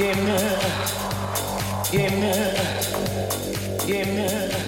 Give me, give me, give me.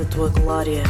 a tua glória.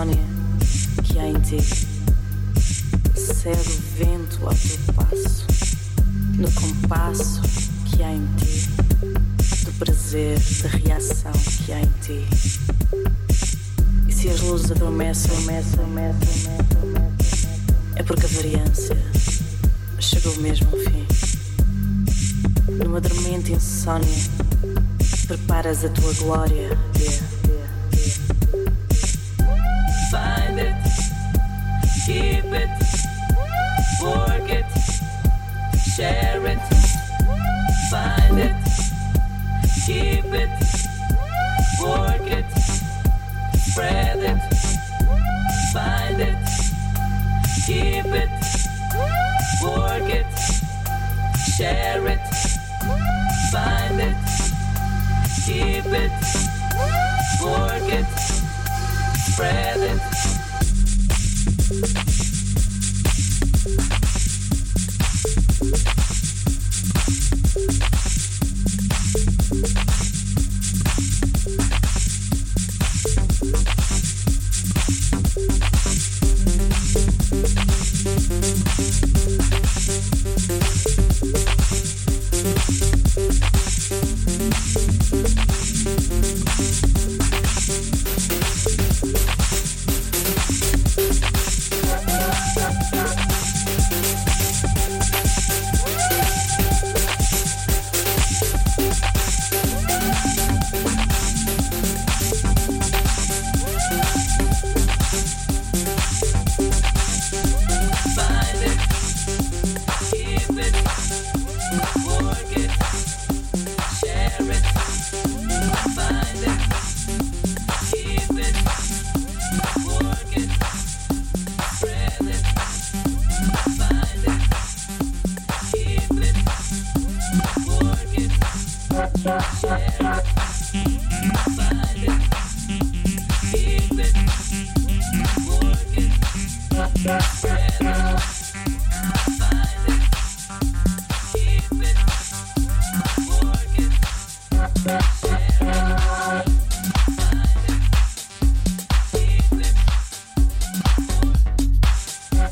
Insônia que há em ti. Cede o vento ao teu passo, no compasso que há em ti, do prazer, da reação que há em ti. E se as luzes adormecem, adormecem, adormecem, adormecem, é porque a variância chegou mesmo ao fim. Numa dormente insônia, preparas a tua glória. Yeah. Share it, find it, keep it, work it, spread it, find it, keep it, work it, share it,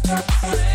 Yeah.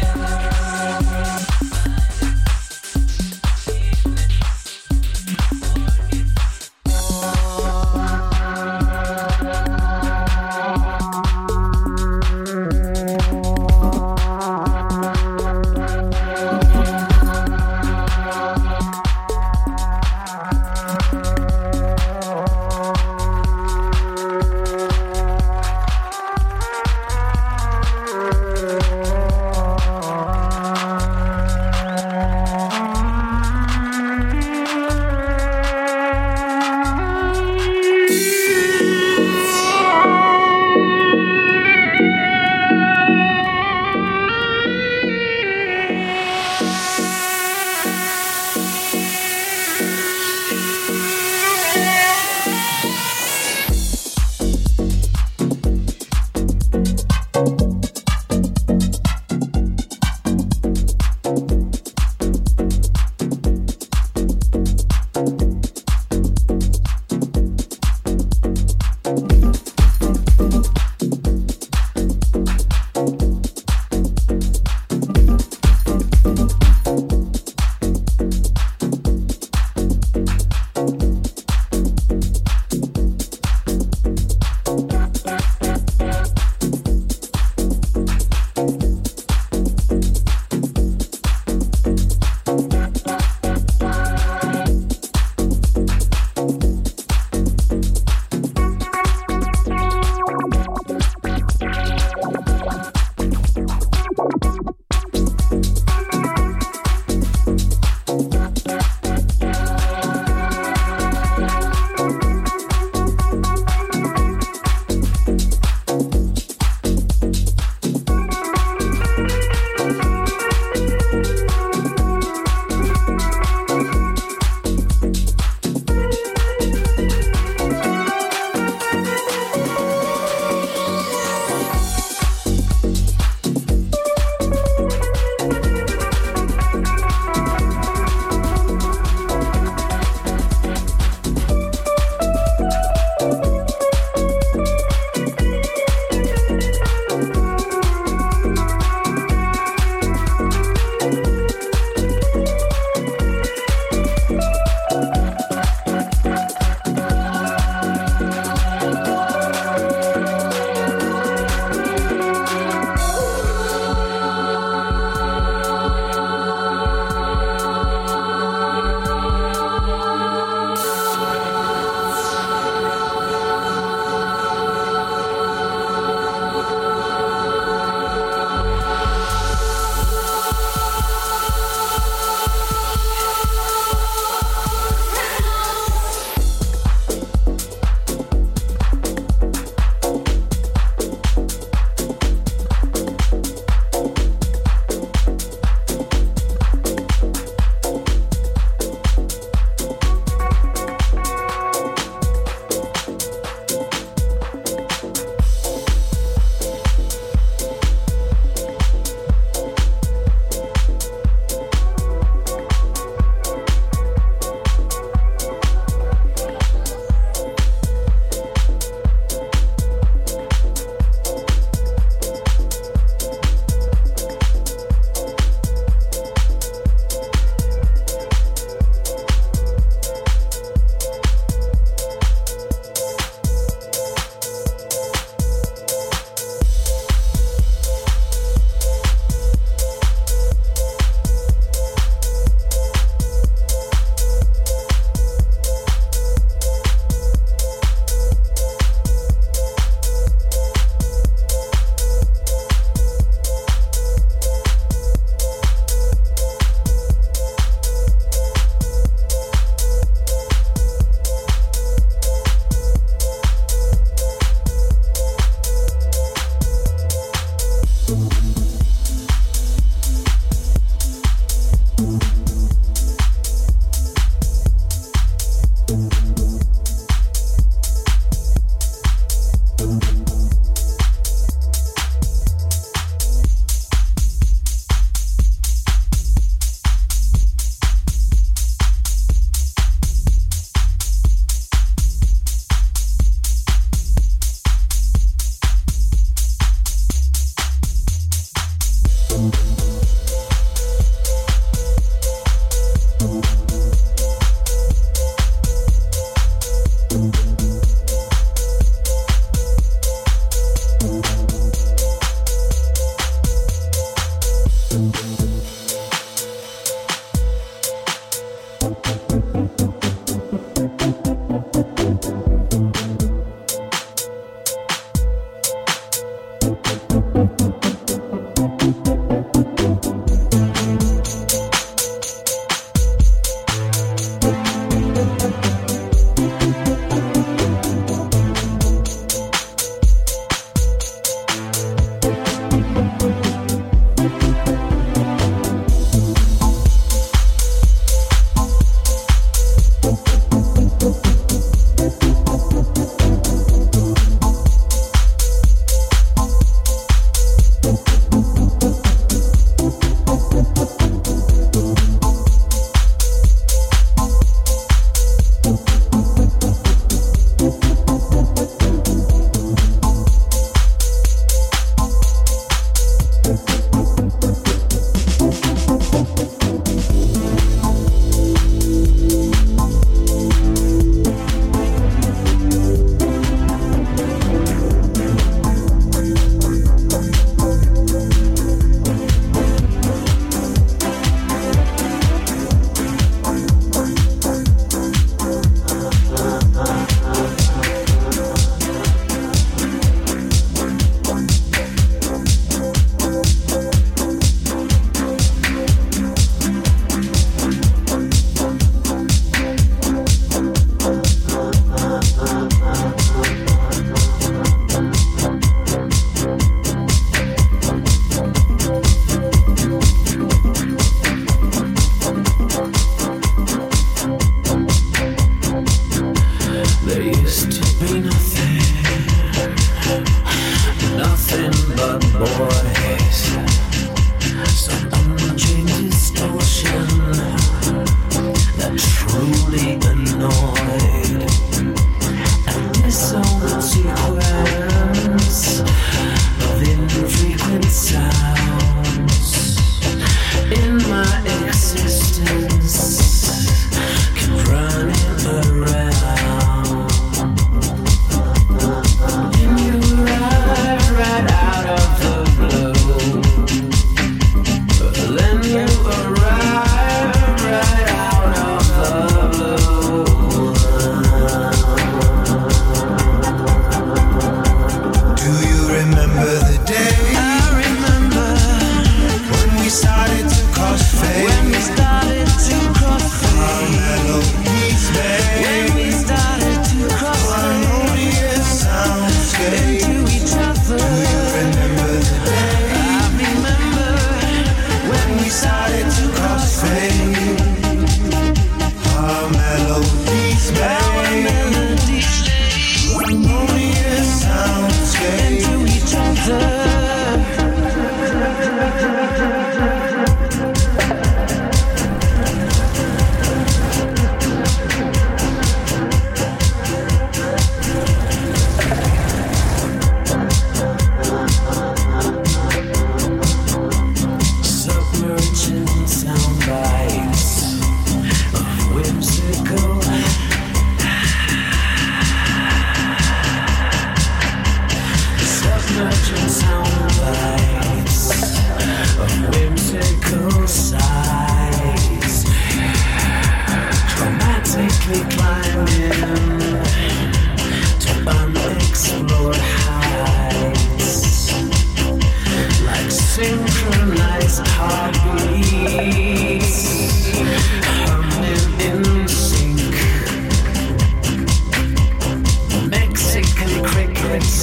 Into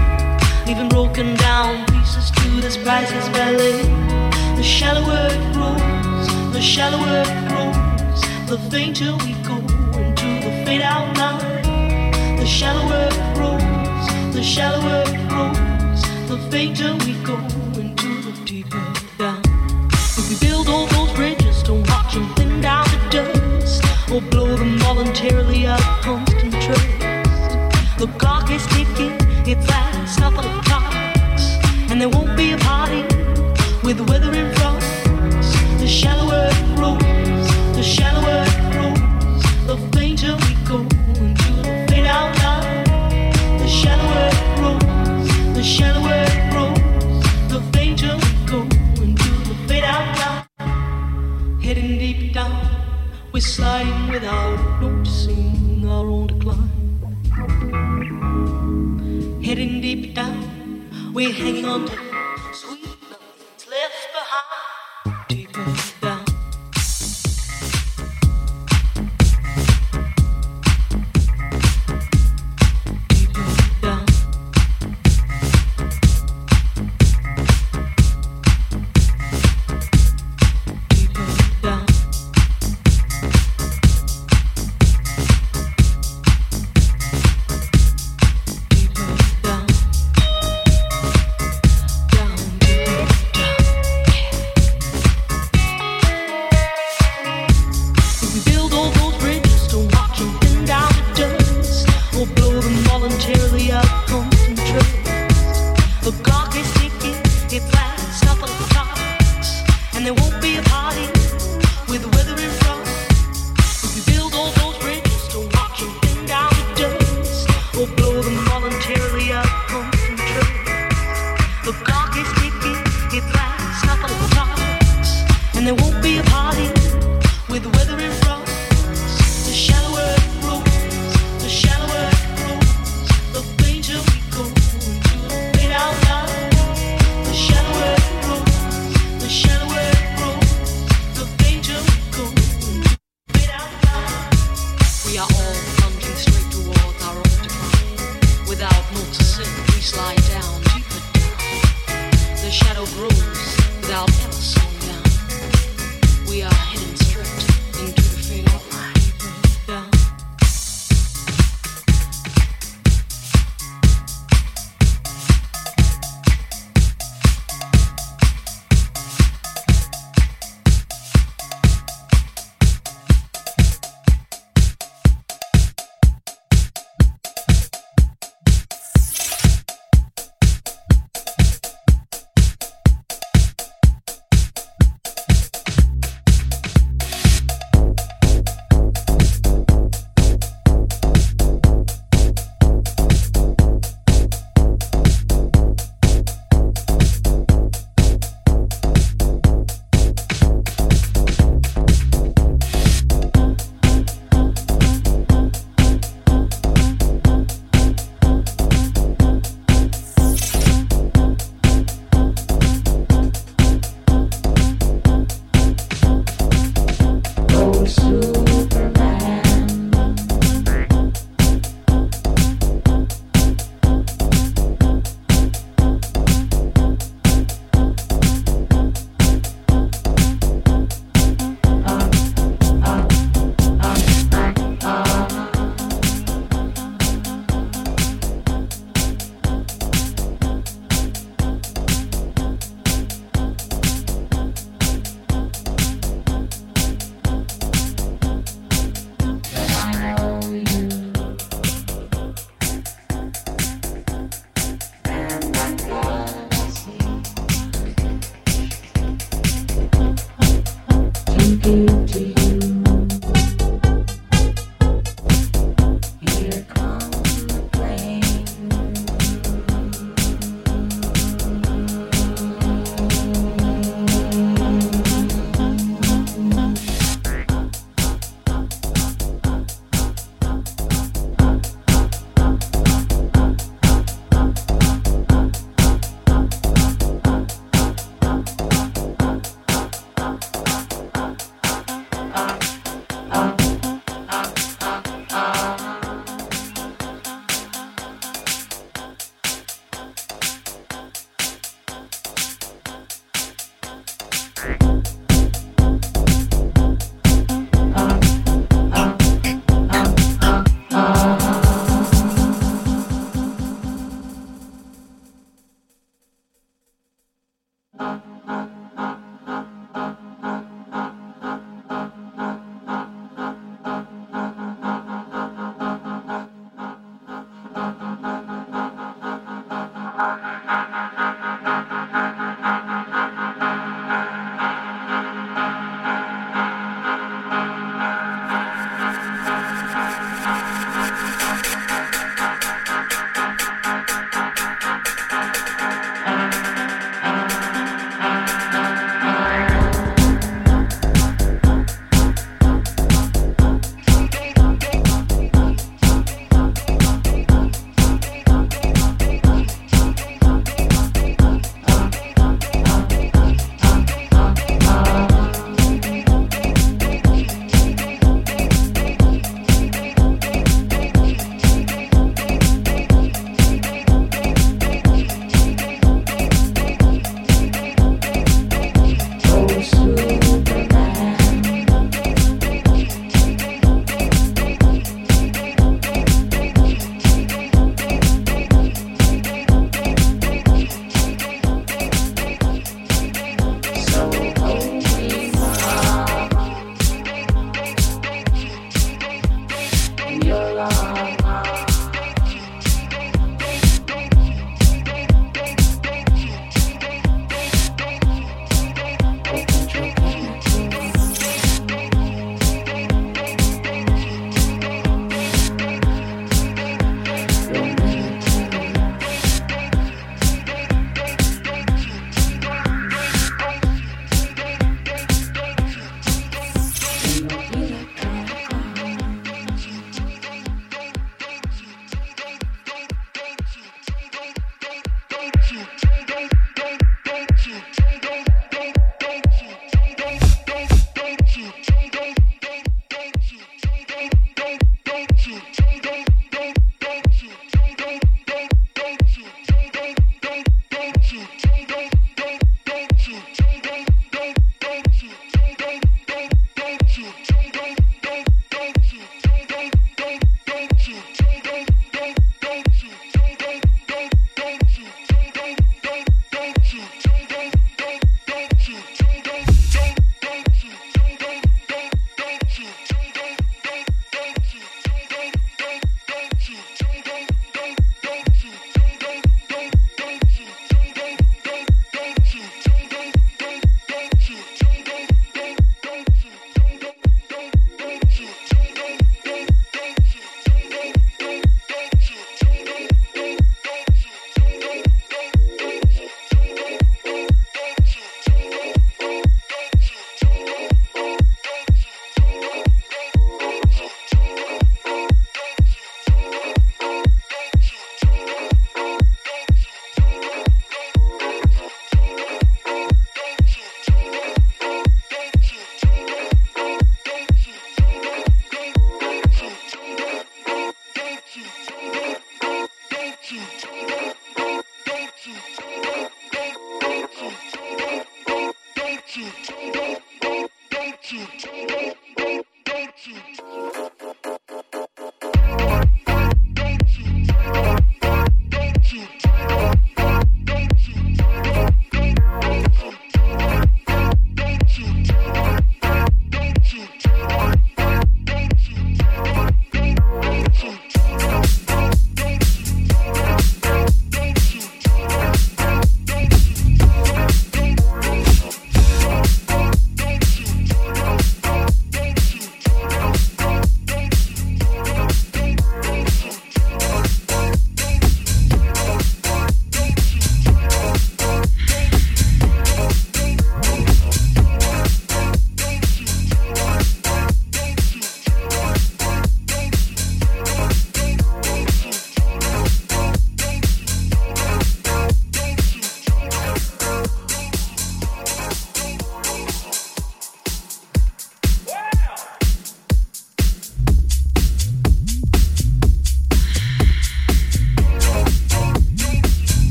leaving broken down pieces to this priceless ballet. The shallower it grows, the shallower it grows, the fainter we go into the fade out line. The shallower it grows, the shallower it grows, the fainter we go into the deeper down. If we build all those bridges, don't watch them thin down to dust, or blow them voluntarily of constant trust. The clock is ticking, it's couple of times and there won't be a party with the weather in front. The shallower it grows, the shallower it grows, the fainter we go into the fade out line. The shallower it grows, the shallower it grows, the fainter we go into the fade out line. Heading deep down, we're sliding without noticing our own decline. Deep down. We're hanging on to